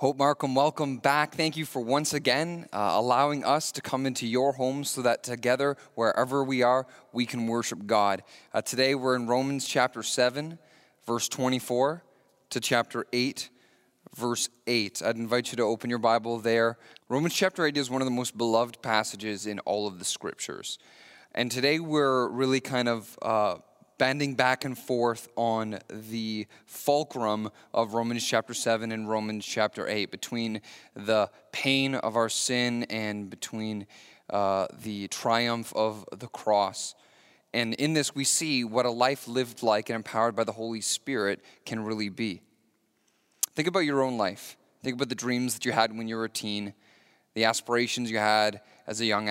Hope Markham, welcome back. Thank you for once again uh, allowing us to come into your home so that together, wherever we are, we can worship God. Uh, today we're in Romans chapter 7, verse 24 to chapter 8, verse 8. I'd invite you to open your Bible there. Romans chapter 8 is one of the most beloved passages in all of the scriptures. And today we're really kind of. Uh, bending back and forth on the fulcrum of Romans chapter 7 and Romans chapter 8, between the pain of our sin and between uh, the triumph of the cross. And in this, we see what a life lived like and empowered by the Holy Spirit can really be. Think about your own life. Think about the dreams that you had when you were a teen, the aspirations you had as a young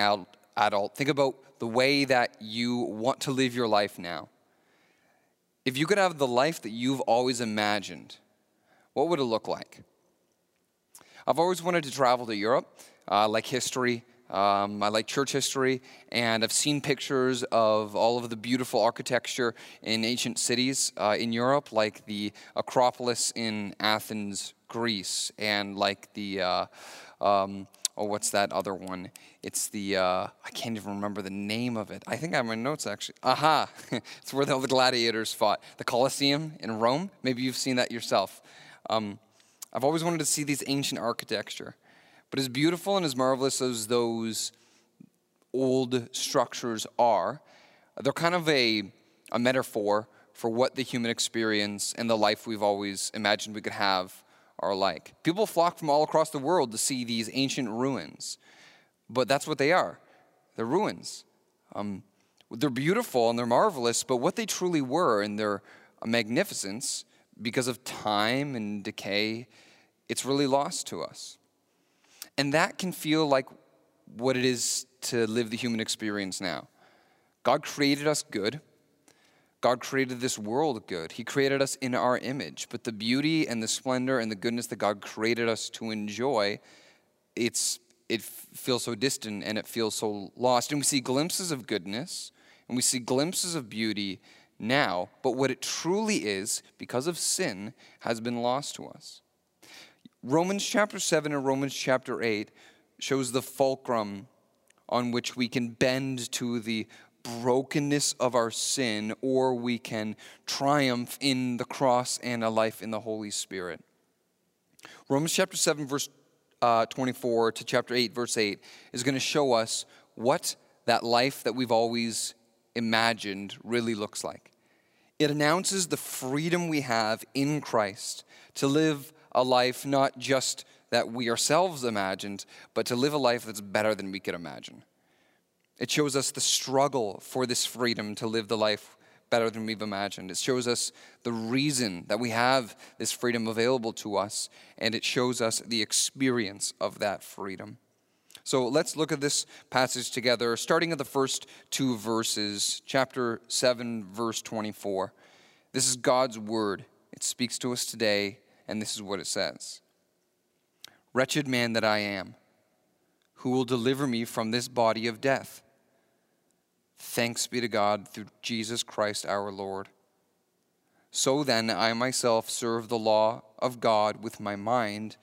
adult. Think about the way that you want to live your life now. If you could have the life that you've always imagined, what would it look like? I've always wanted to travel to Europe. I like history. Um, I like church history, and I've seen pictures of all of the beautiful architecture in ancient cities uh, in Europe, like the Acropolis in Athens, Greece, and like the uh, um, oh, what's that other one? It's the, uh, I can't even remember the name of it. I think I have my notes actually. Aha! it's where all the gladiators fought. The Colosseum in Rome. Maybe you've seen that yourself. Um, I've always wanted to see these ancient architecture. But as beautiful and as marvelous as those old structures are, they're kind of a, a metaphor for what the human experience and the life we've always imagined we could have are like. People flock from all across the world to see these ancient ruins, but that's what they are they're ruins. Um, they're beautiful and they're marvelous, but what they truly were and their magnificence, because of time and decay, it's really lost to us. And that can feel like what it is to live the human experience now. God created us good. God created this world good. He created us in our image. But the beauty and the splendor and the goodness that God created us to enjoy, it's, it feels so distant and it feels so lost. And we see glimpses of goodness and we see glimpses of beauty now, but what it truly is, because of sin, has been lost to us. Romans chapter 7 and Romans chapter 8 shows the fulcrum on which we can bend to the brokenness of our sin, or we can triumph in the cross and a life in the Holy Spirit. Romans chapter 7, verse uh, 24 to chapter 8, verse 8 is going to show us what that life that we've always imagined really looks like. It announces the freedom we have in Christ to live a life not just that we ourselves imagined, but to live a life that's better than we could imagine. It shows us the struggle for this freedom to live the life better than we've imagined. It shows us the reason that we have this freedom available to us, and it shows us the experience of that freedom. So let's look at this passage together, starting at the first two verses, chapter 7, verse 24. This is God's word. It speaks to us today, and this is what it says Wretched man that I am, who will deliver me from this body of death? Thanks be to God through Jesus Christ our Lord. So then, I myself serve the law of God with my mind,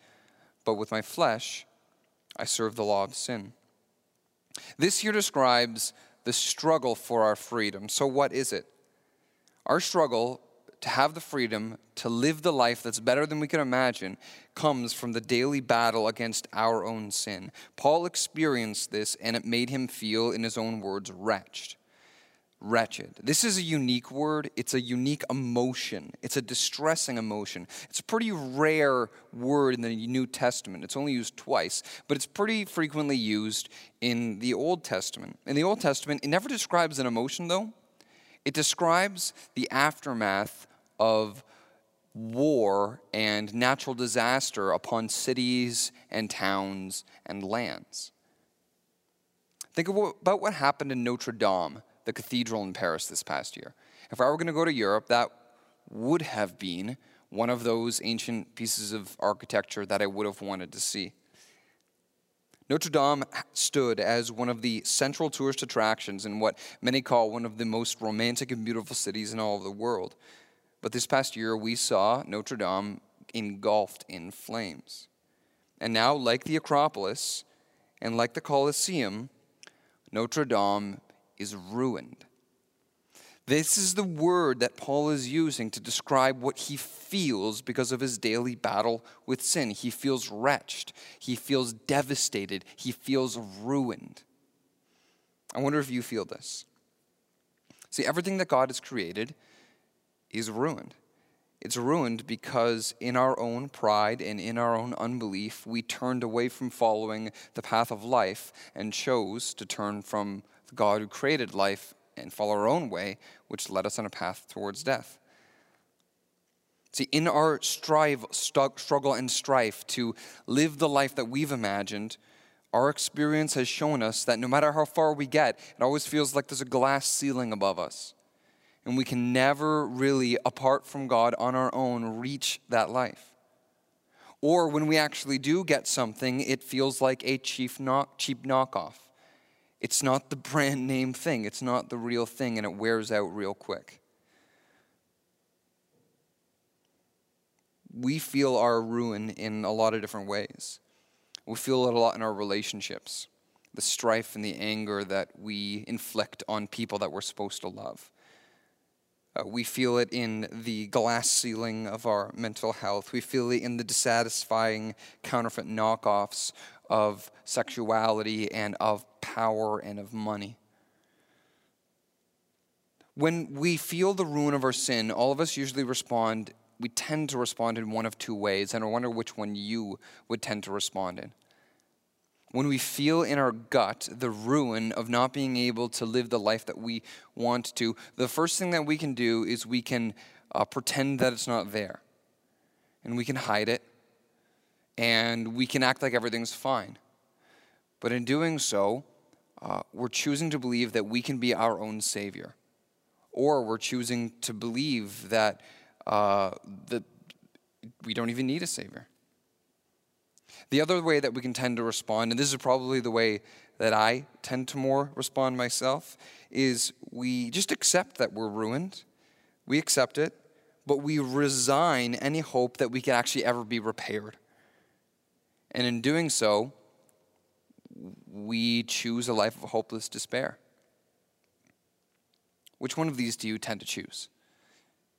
but with my flesh, I serve the law of sin. This here describes the struggle for our freedom. So, what is it? Our struggle to have the freedom to live the life that's better than we can imagine comes from the daily battle against our own sin. Paul experienced this, and it made him feel, in his own words, wretched. Wretched. This is a unique word. It's a unique emotion. It's a distressing emotion. It's a pretty rare word in the New Testament. It's only used twice, but it's pretty frequently used in the Old Testament. In the Old Testament, it never describes an emotion, though. It describes the aftermath of war and natural disaster upon cities and towns and lands. Think about what happened in Notre Dame, the cathedral in Paris this past year. If I were going to go to Europe, that would have been one of those ancient pieces of architecture that I would have wanted to see. Notre Dame stood as one of the central tourist attractions in what many call one of the most romantic and beautiful cities in all of the world. But this past year, we saw Notre Dame engulfed in flames. And now, like the Acropolis and like the Colosseum, Notre Dame is ruined. This is the word that Paul is using to describe what he feels because of his daily battle with sin. He feels wretched. He feels devastated. He feels ruined. I wonder if you feel this. See, everything that God has created is ruined. It's ruined because in our own pride and in our own unbelief, we turned away from following the path of life and chose to turn from the God who created life and follow our own way, which led us on a path towards death. See, in our strive, struggle and strife to live the life that we've imagined, our experience has shown us that no matter how far we get, it always feels like there's a glass ceiling above us. And we can never really, apart from God on our own, reach that life. Or when we actually do get something, it feels like a cheap, knock, cheap knockoff. It's not the brand name thing, it's not the real thing, and it wears out real quick. We feel our ruin in a lot of different ways. We feel it a lot in our relationships, the strife and the anger that we inflict on people that we're supposed to love. Uh, we feel it in the glass ceiling of our mental health. We feel it in the dissatisfying counterfeit knockoffs of sexuality and of power and of money. When we feel the ruin of our sin, all of us usually respond, we tend to respond in one of two ways, and I wonder which one you would tend to respond in. When we feel in our gut the ruin of not being able to live the life that we want to, the first thing that we can do is we can uh, pretend that it's not there. And we can hide it and we can act like everything's fine. But in doing so, uh, we're choosing to believe that we can be our own Savior. Or we're choosing to believe that, uh, that we don't even need a Savior. The other way that we can tend to respond, and this is probably the way that I tend to more respond myself, is we just accept that we're ruined. We accept it, but we resign any hope that we can actually ever be repaired. And in doing so, we choose a life of hopeless despair. Which one of these do you tend to choose?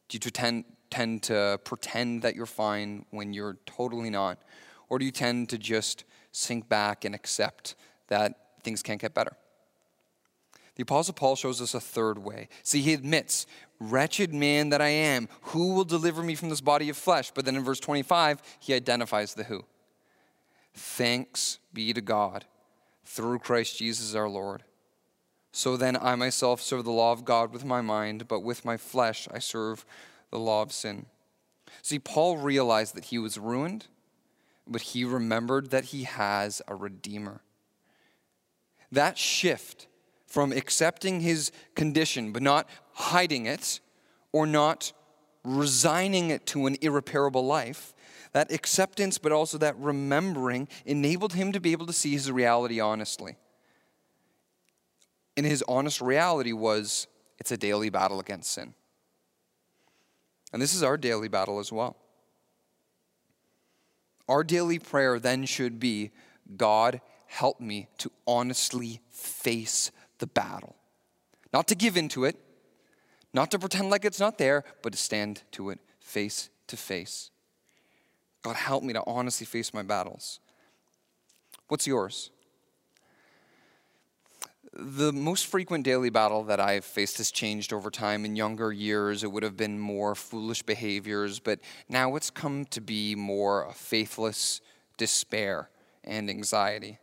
Do you tend, tend to pretend that you're fine when you're totally not? Or do you tend to just sink back and accept that things can't get better? The Apostle Paul shows us a third way. See, he admits, Wretched man that I am, who will deliver me from this body of flesh? But then in verse 25, he identifies the who. Thanks be to God through Christ Jesus our Lord. So then I myself serve the law of God with my mind, but with my flesh I serve the law of sin. See, Paul realized that he was ruined, but he remembered that he has a Redeemer. That shift from accepting his condition, but not hiding it, or not resigning it to an irreparable life, that acceptance, but also that remembering, enabled him to be able to see his reality honestly. And his honest reality was it's a daily battle against sin. And this is our daily battle as well. Our daily prayer then should be God, help me to honestly face the battle. Not to give into it, not to pretend like it's not there, but to stand to it face to face. God, help me to honestly face my battles. What's yours? The most frequent daily battle that I've faced has changed over time. In younger years, it would have been more foolish behaviors, but now it's come to be more faithless despair and anxiety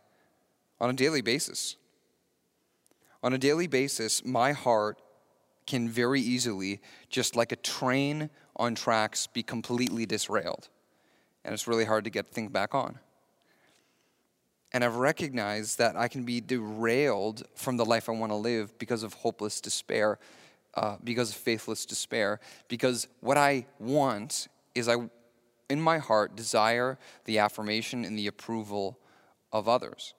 on a daily basis. On a daily basis, my heart can very easily, just like a train on tracks, be completely disrailed and it's really hard to get things back on. And I've recognized that I can be derailed from the life I want to live because of hopeless despair, uh, because of faithless despair, because what I want is I, in my heart, desire the affirmation and the approval of others.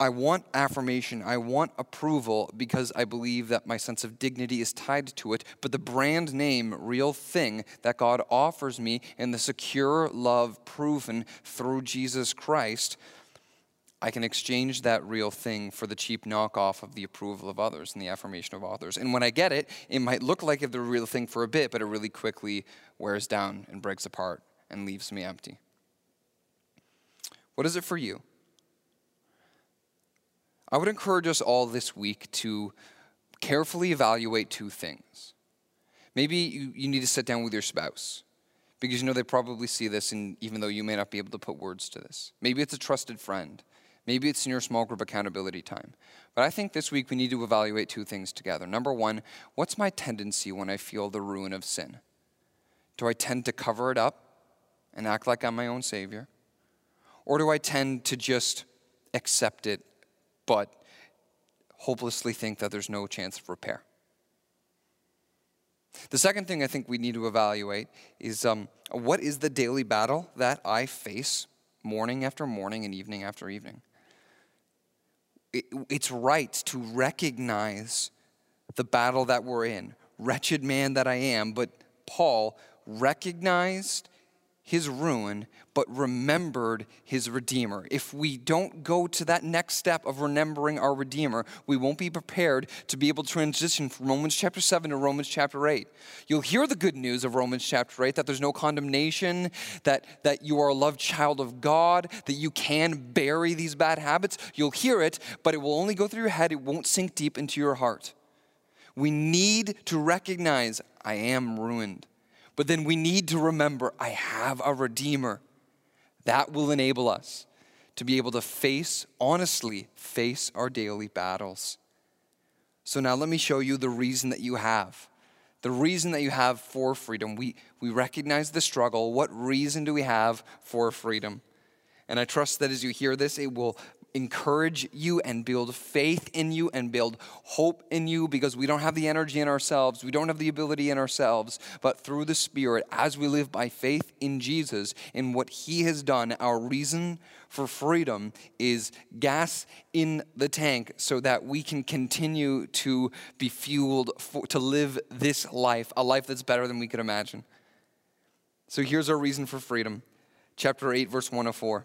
I want affirmation. I want approval because I believe that my sense of dignity is tied to it. But the brand name, real thing that God offers me and the secure love proven through Jesus Christ, I can exchange that real thing for the cheap knockoff of the approval of others and the affirmation of others. And when I get it, it might look like the real thing for a bit, but it really quickly wears down and breaks apart and leaves me empty. What is it for you? I would encourage us all this week to carefully evaluate two things. Maybe you, you need to sit down with your spouse because you know they probably see this, and even though you may not be able to put words to this. Maybe it's a trusted friend. Maybe it's in your small group accountability time. But I think this week we need to evaluate two things together. Number one, what's my tendency when I feel the ruin of sin? Do I tend to cover it up and act like I'm my own Savior? Or do I tend to just accept it but hopelessly think that there's no chance of repair. The second thing I think we need to evaluate is um, what is the daily battle that I face morning after morning and evening after evening? It, it's right to recognize the battle that we're in. Wretched man that I am, but Paul recognized his ruin, but remembered his Redeemer. If we don't go to that next step of remembering our Redeemer, we won't be prepared to be able to transition from Romans chapter 7 to Romans chapter 8. You'll hear the good news of Romans chapter 8 that there's no condemnation, that, that you are a loved child of God, that you can bury these bad habits. You'll hear it, but it will only go through your head, it won't sink deep into your heart. We need to recognize I am ruined. But then we need to remember I have a Redeemer. That will enable us to be able to face, honestly, face our daily battles. So now let me show you the reason that you have. The reason that you have for freedom. We, we recognize the struggle. What reason do we have for freedom? And I trust that as you hear this, it will encourage you and build faith in you and build hope in you because we don't have the energy in ourselves. We don't have the ability in ourselves. But through the Spirit, as we live by faith in Jesus, in what He has done, our reason for freedom is gas in the tank so that we can continue to be fueled for, to live this life, a life that's better than we could imagine. So here's our reason for freedom. Chapter 8, verse 104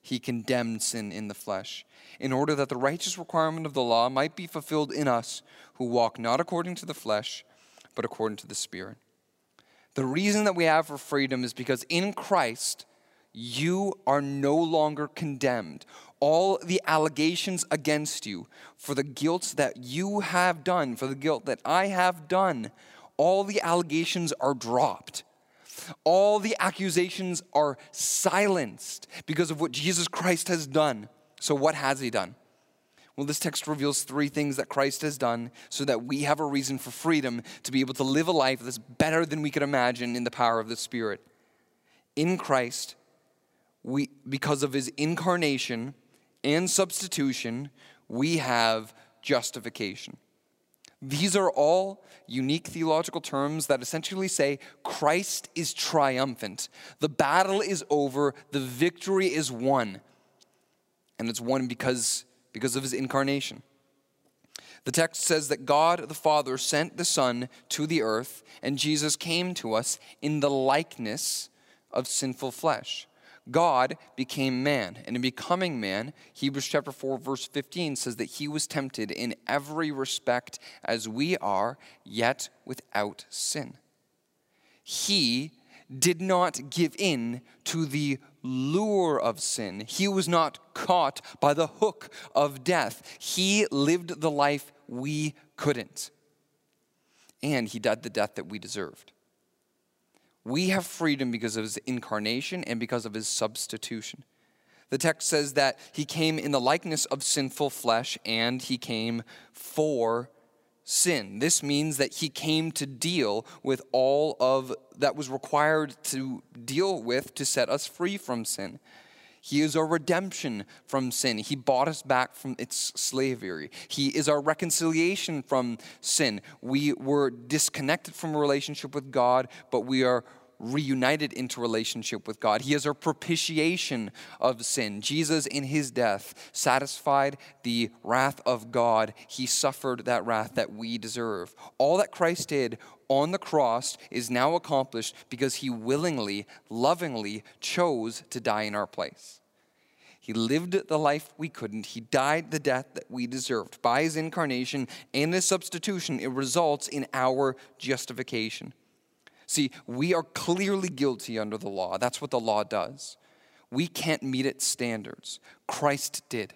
he condemned sin in the flesh, in order that the righteous requirement of the law might be fulfilled in us who walk not according to the flesh, but according to the Spirit. The reason that we have for freedom is because in Christ, you are no longer condemned. All the allegations against you for the guilt that you have done, for the guilt that I have done, all the allegations are dropped. All the accusations are silenced because of what Jesus Christ has done. So, what has he done? Well, this text reveals three things that Christ has done so that we have a reason for freedom to be able to live a life that's better than we could imagine in the power of the Spirit. In Christ, we, because of his incarnation and substitution, we have justification. These are all unique theological terms that essentially say Christ is triumphant. The battle is over, the victory is won. And it's won because, because of his incarnation. The text says that God the Father sent the Son to the earth, and Jesus came to us in the likeness of sinful flesh. God became man. And in becoming man, Hebrews chapter 4, verse 15 says that he was tempted in every respect as we are, yet without sin. He did not give in to the lure of sin. He was not caught by the hook of death. He lived the life we couldn't. And he died the death that we deserved. We have freedom because of his incarnation and because of his substitution. The text says that he came in the likeness of sinful flesh and he came for sin. This means that he came to deal with all of that was required to deal with to set us free from sin. He is our redemption from sin. He bought us back from its slavery. He is our reconciliation from sin. We were disconnected from a relationship with God, but we are reunited into relationship with God. He is our propitiation of sin. Jesus, in his death, satisfied the wrath of God. He suffered that wrath that we deserve. All that Christ did on the cross is now accomplished because he willingly, lovingly chose to die in our place. He lived the life we couldn't. He died the death that we deserved. By his incarnation and his substitution, it results in our justification. See, we are clearly guilty under the law. That's what the law does. We can't meet its standards. Christ did.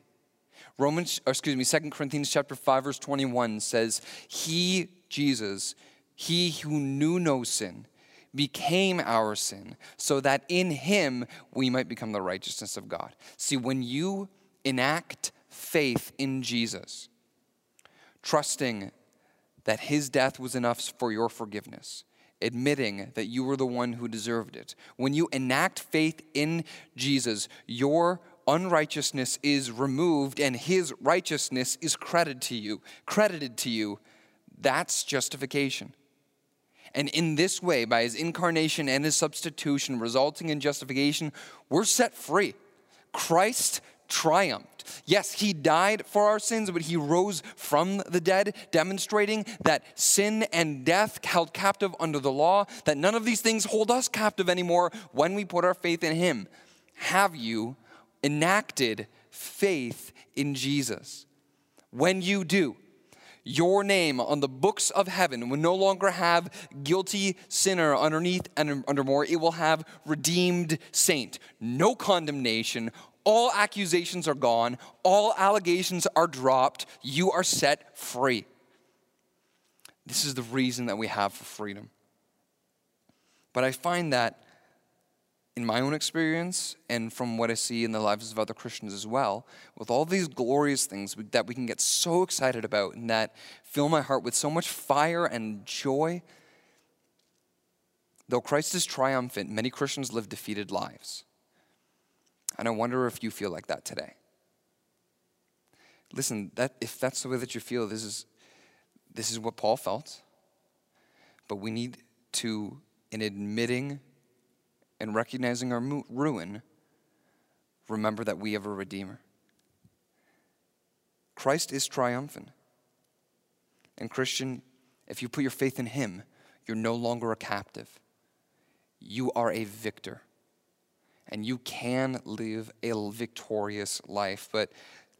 Romans, excuse me, 2 Corinthians chapter 5, verse 21 says, He, Jesus, he who knew no sin, became our sin, so that in him we might become the righteousness of God. See, when you enact faith in Jesus, trusting that his death was enough for your forgiveness, admitting that you were the one who deserved it. When you enact faith in Jesus, your unrighteousness is removed and his righteousness is credited to you. Credited to you. That's justification. And in this way, by his incarnation and his substitution resulting in justification, we're set free. Christ triumphed. Yes, he died for our sins, but he rose from the dead, demonstrating that sin and death held captive under the law, that none of these things hold us captive anymore when we put our faith in him. Have you enacted faith in Jesus? When you do, your name on the books of heaven will no longer have guilty sinner underneath and under more. It will have redeemed saint. No condemnation, all accusations are gone, all allegations are dropped, you are set free. This is the reason that we have for freedom. But I find that in my own experience and from what I see in the lives of other Christians as well, with all these glorious things that we can get so excited about and that fill my heart with so much fire and joy, though Christ is triumphant, many Christians live defeated lives. And I wonder if you feel like that today. Listen, that, if that's the way that you feel, this is, this is what Paul felt. But we need to, in admitting and recognizing our ruin, remember that we have a Redeemer. Christ is triumphant. And, Christian, if you put your faith in Him, you're no longer a captive. You are a victor and you can live a victorious life. But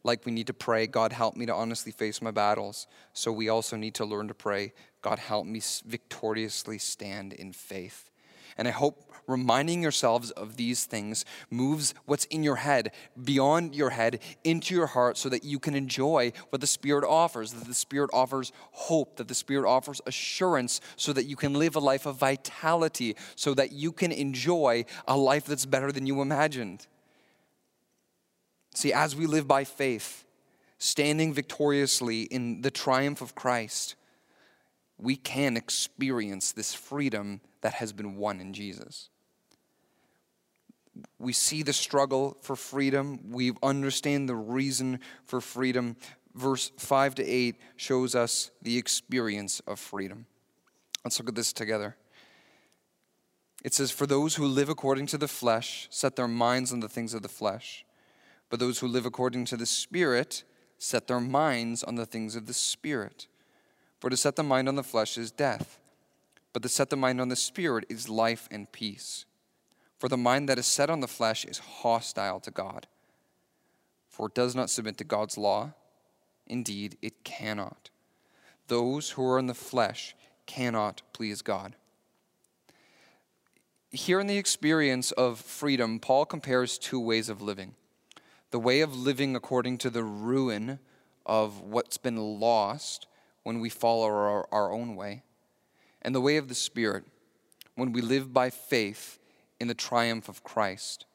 like we need to pray, God, help me to honestly face my battles. So we also need to learn to pray, God, help me victoriously stand in faith. And I hope reminding yourselves of these things moves what's in your head beyond your head into your heart so that you can enjoy what the Spirit offers, that the Spirit offers hope, that the Spirit offers assurance so that you can live a life of vitality, so that you can enjoy a life that's better than you imagined. See, as we live by faith, standing victoriously in the triumph of Christ, we can experience this freedom that has been won in Jesus. We see the struggle for freedom. We understand the reason for freedom. Verse 5 to 8 shows us the experience of freedom. Let's look at this together. It says, For those who live according to the flesh set their minds on the things of the flesh, but those who live according to the Spirit set their minds on the things of the Spirit. For to set the mind on the flesh is death but to set the mind on the Spirit is life and peace. For the mind that is set on the flesh is hostile to God, for it does not submit to God's law. Indeed, it cannot. Those who are in the flesh cannot please God. Here in the experience of freedom, Paul compares two ways of living the way of living according to the ruin of what's been lost when we follow our, our own way and the way of the Spirit when we live by faith in the triumph of Christ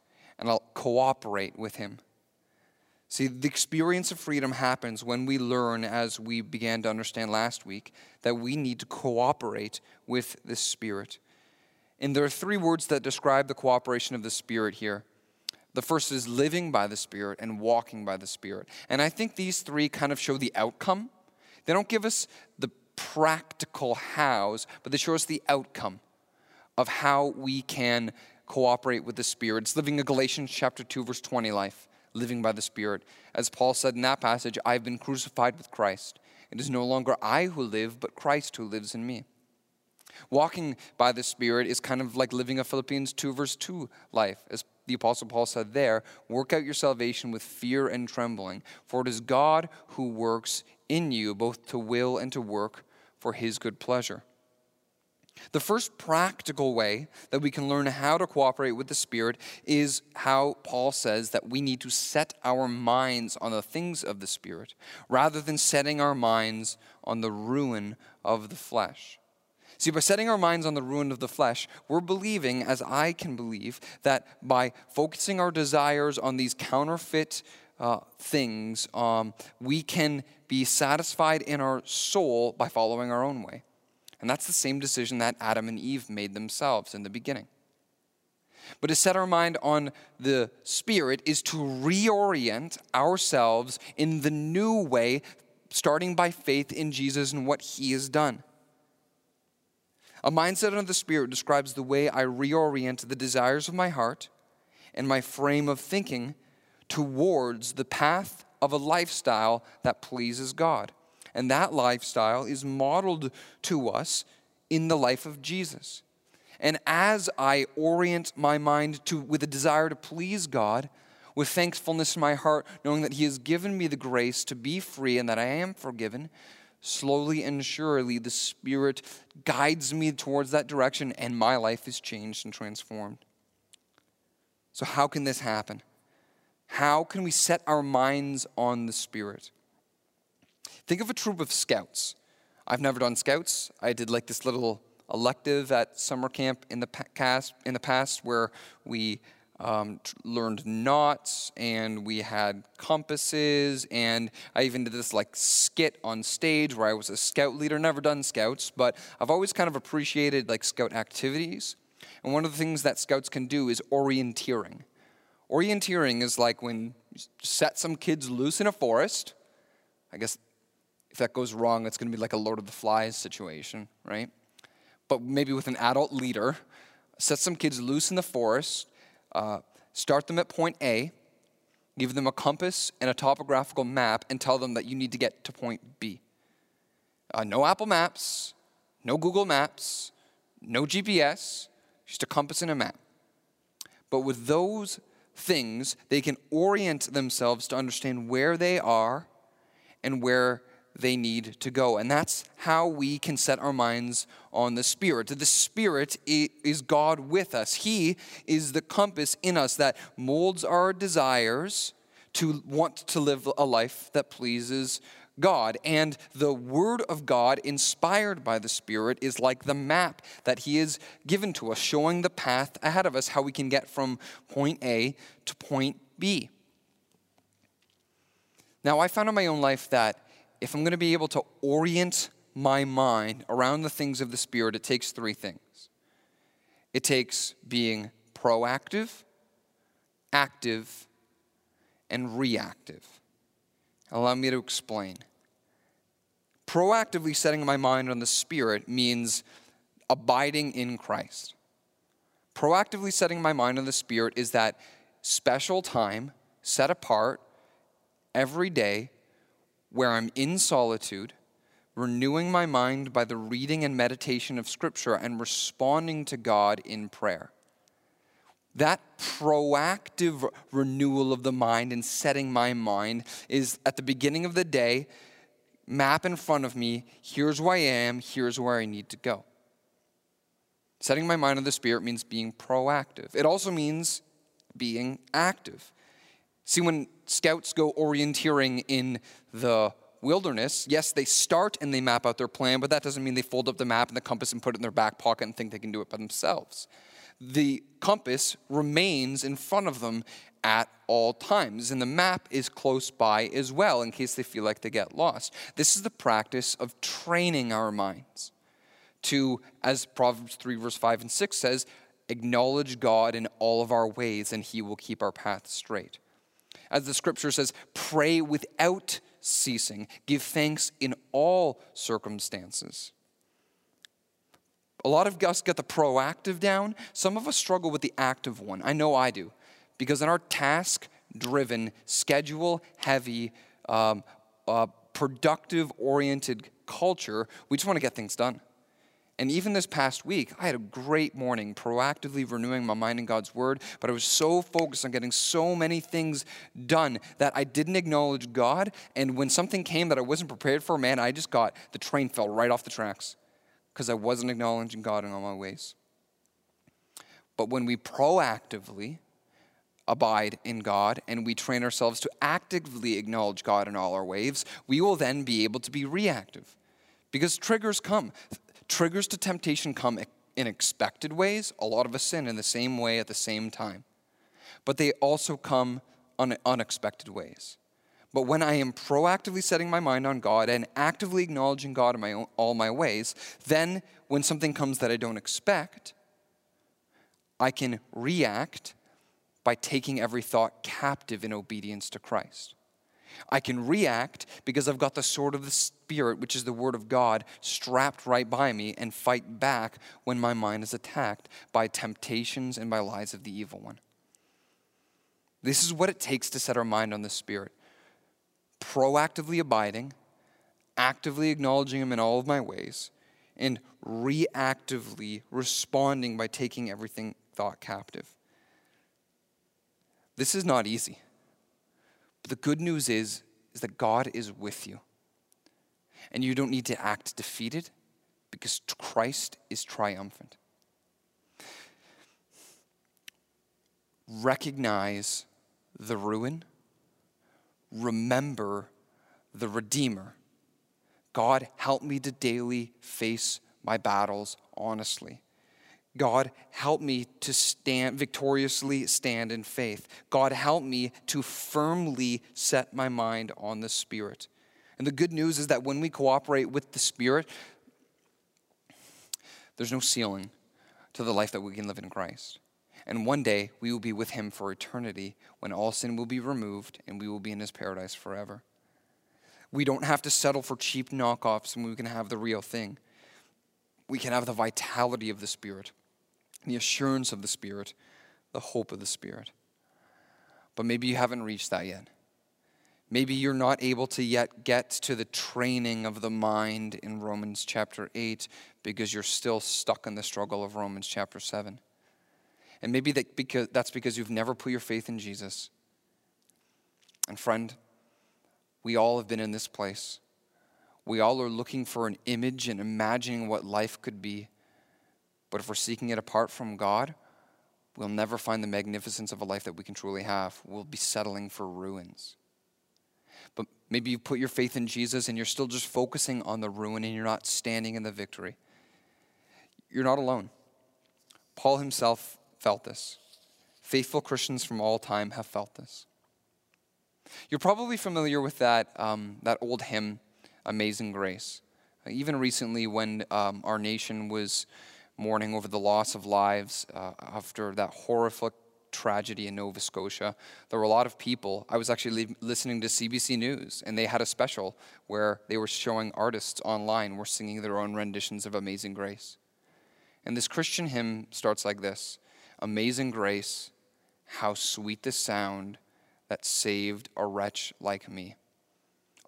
and I'll cooperate with Him. See, the experience of freedom happens when we learn, as we began to understand last week, that we need to cooperate with the Spirit. And there are three words that describe the cooperation of the Spirit here. The first is living by the Spirit and walking by the Spirit. And I think these three kind of show the outcome. They don't give us the practical hows, but they show us the outcome of how we can cooperate with the Spirit. It's living a Galatians chapter 2, verse 20 life living by the Spirit. As Paul said in that passage, I've been crucified with Christ. It is no longer I who live, but Christ who lives in me. Walking by the Spirit is kind of like living a Philippians 2, verse 2 life. As the Apostle Paul said there, work out your salvation with fear and trembling, for it is God who works in you both to will and to work for his good pleasure. The first practical way that we can learn how to cooperate with the Spirit is how Paul says that we need to set our minds on the things of the Spirit rather than setting our minds on the ruin of the flesh. See, by setting our minds on the ruin of the flesh, we're believing, as I can believe, that by focusing our desires on these counterfeit uh, things, um, we can be satisfied in our soul by following our own way. And that's the same decision that Adam and Eve made themselves in the beginning. But to set our mind on the Spirit is to reorient ourselves in the new way, starting by faith in Jesus and what He has done. A mindset of the Spirit describes the way I reorient the desires of my heart and my frame of thinking towards the path of a lifestyle that pleases God. And that lifestyle is modeled to us in the life of Jesus. And as I orient my mind to, with a desire to please God, with thankfulness in my heart, knowing that He has given me the grace to be free and that I am forgiven, slowly and surely the Spirit guides me towards that direction and my life is changed and transformed. So, how can this happen? How can we set our minds on the Spirit? Think of a troop of scouts. I've never done scouts. I did like this little elective at summer camp in the past, in the past where we um, learned knots and we had compasses and I even did this like skit on stage where I was a scout leader. Never done scouts, but I've always kind of appreciated like scout activities. And one of the things that scouts can do is orienteering. Orienteering is like when you set some kids loose in a forest. I guess if that goes wrong, it's going to be like a Lord of the Flies situation, right? But maybe with an adult leader, set some kids loose in the forest, uh, start them at point A, give them a compass and a topographical map, and tell them that you need to get to point B. Uh, no Apple Maps, no Google Maps, no GPS, just a compass and a map. But with those things, they can orient themselves to understand where they are and where they need to go. And that's how we can set our minds on the Spirit. The Spirit is God with us, He is the compass in us that molds our desires to want to live a life that pleases God. And the Word of God, inspired by the Spirit, is like the map that He has given to us, showing the path ahead of us, how we can get from point A to point B. Now, I found in my own life that if I'm going to be able to orient my mind around the things of the Spirit, it takes three things it takes being proactive, active, and reactive. Allow me to explain. Proactively setting my mind on the Spirit means abiding in Christ. Proactively setting my mind on the Spirit is that special time set apart every day where I'm in solitude, renewing my mind by the reading and meditation of Scripture, and responding to God in prayer. That proactive renewal of the mind and setting my mind is at the beginning of the day, map in front of me, here's where I am, here's where I need to go. Setting my mind on the Spirit means being proactive. It also means being active. See, when scouts go orienteering in the wilderness, yes, they start and they map out their plan, but that doesn't mean they fold up the map and the compass and put it in their back pocket and think they can do it by themselves. The compass remains in front of them at all times. And the map is close by as well in case they feel like they get lost. This is the practice of training our minds to, as Proverbs 3, verse 5 and 6 says, acknowledge God in all of our ways, and he will keep our path straight. As the scripture says, pray without ceasing, give thanks in all circumstances. A lot of us get the proactive down. Some of us struggle with the active one. I know I do. Because in our task driven, schedule heavy, um, uh, productive oriented culture, we just want to get things done. And even this past week, I had a great morning proactively renewing my mind in God's Word, but I was so focused on getting so many things done that I didn't acknowledge God. And when something came that I wasn't prepared for, man, I just got the train fell right off the tracks because I wasn't acknowledging God in all my ways. But when we proactively abide in God and we train ourselves to actively acknowledge God in all our ways, we will then be able to be reactive. Because triggers come triggers to temptation come in expected ways. A lot of us sin in the same way at the same time. But they also come on unexpected ways. But when I am proactively setting my mind on God and actively acknowledging God in my own, all my ways, then when something comes that I don't expect, I can react by taking every thought captive in obedience to Christ. I can react because I've got the sword of the Spirit, which is the Word of God, strapped right by me and fight back when my mind is attacked by temptations and by lies of the evil one. This is what it takes to set our mind on the Spirit proactively abiding, actively acknowledging Him in all of my ways, and reactively responding by taking everything thought captive. This is not easy. But the good news is, is that God is with you. And you don't need to act defeated because Christ is triumphant. Recognize the ruin, remember the Redeemer. God, help me to daily face my battles honestly. God, help me to stand victoriously stand in faith. God, help me to firmly set my mind on the Spirit. And the good news is that when we cooperate with the Spirit, there's no ceiling to the life that we can live in Christ. And one day we will be with Him for eternity when all sin will be removed and we will be in His paradise forever. We don't have to settle for cheap knockoffs and we can have the real thing. We can have the vitality of the Spirit the assurance of the Spirit, the hope of the Spirit. But maybe you haven't reached that yet. Maybe you're not able to yet get to the training of the mind in Romans chapter 8 because you're still stuck in the struggle of Romans chapter 7. And maybe that because, that's because you've never put your faith in Jesus. And friend, we all have been in this place. We all are looking for an image and imagining what life could be. But if we're seeking it apart from God, we'll never find the magnificence of a life that we can truly have. We'll be settling for ruins. But maybe you put your faith in Jesus and you're still just focusing on the ruin and you're not standing in the victory. You're not alone. Paul himself felt this. Faithful Christians from all time have felt this. You're probably familiar with that, um, that old hymn, Amazing Grace. Even recently, when um, our nation was mourning over the loss of lives uh, after that horrific tragedy in Nova Scotia. There were a lot of people. I was actually listening to CBC News, and they had a special where they were showing artists online were singing their own renditions of Amazing Grace. And this Christian hymn starts like this Amazing Grace, how sweet the sound that saved a wretch like me.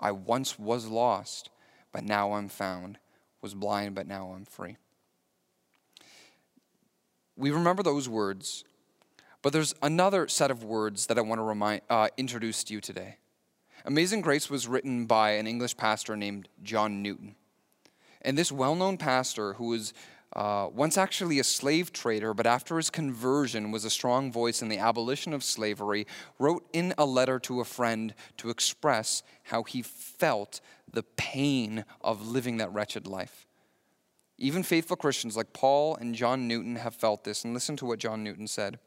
I once was lost, but now I'm found, was blind, but now I'm free we remember those words, but there's another set of words that I want to remind, uh, introduce to you today. Amazing Grace was written by an English pastor named John Newton. And this well known pastor, who was uh, once actually a slave trader, but after his conversion was a strong voice in the abolition of slavery, wrote in a letter to a friend to express how he felt the pain of living that wretched life. Even faithful Christians like Paul and John Newton have felt this. And listen to what John Newton said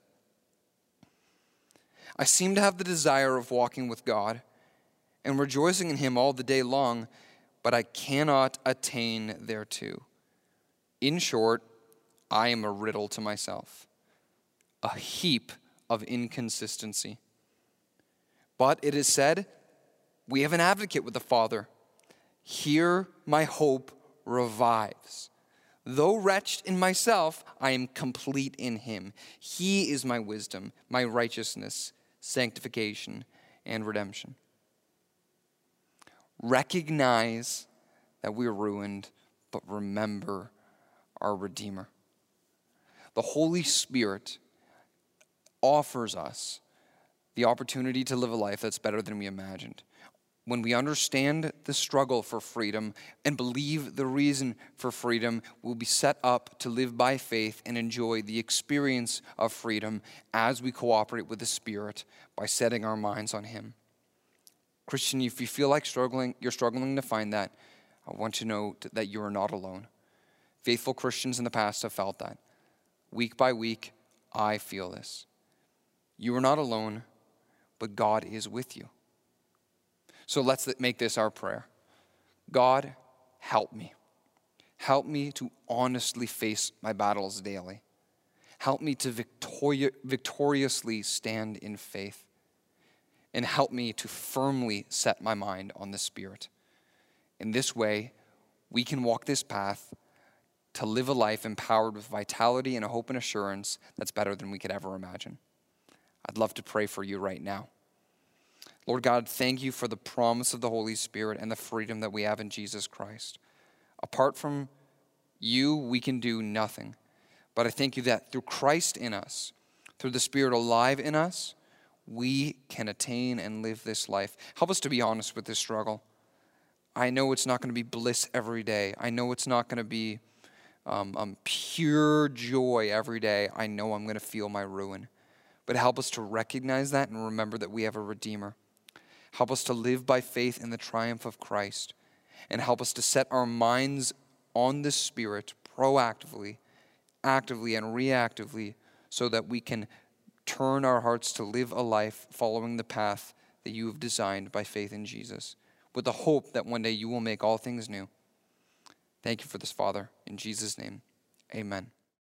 I seem to have the desire of walking with God and rejoicing in Him all the day long, but I cannot attain thereto. In short, I am a riddle to myself, a heap of inconsistency. But it is said, We have an advocate with the Father. Here my hope revives. Though wretched in myself, I am complete in him. He is my wisdom, my righteousness, sanctification, and redemption. Recognize that we're ruined, but remember our Redeemer. The Holy Spirit offers us the opportunity to live a life that's better than we imagined when we understand the struggle for freedom and believe the reason for freedom, we'll be set up to live by faith and enjoy the experience of freedom as we cooperate with the Spirit by setting our minds on Him. Christian, if you feel like struggling, you're struggling to find that, I want you to know that you are not alone. Faithful Christians in the past have felt that. Week by week, I feel this. You are not alone, but God is with you. So let's make this our prayer God, help me. Help me to honestly face my battles daily. Help me to victori- victoriously stand in faith. And help me to firmly set my mind on the Spirit. In this way, we can walk this path to live a life empowered with vitality and a hope and assurance that's better than we could ever imagine. I'd love to pray for you right now. Lord God, thank you for the promise of the Holy Spirit and the freedom that we have in Jesus Christ. Apart from you, we can do nothing. But I thank you that through Christ in us, through the Spirit alive in us, we can attain and live this life. Help us to be honest with this struggle. I know it's not going to be bliss every day. I know it's not going to be um, um, pure joy every day. I know I'm going to feel my ruin. But help us to recognize that and remember that we have a Redeemer. Help us to live by faith in the triumph of Christ. And help us to set our minds on the Spirit proactively, actively, and reactively so that we can turn our hearts to live a life following the path that you have designed by faith in Jesus, with the hope that one day you will make all things new. Thank you for this, Father. In Jesus' name, amen.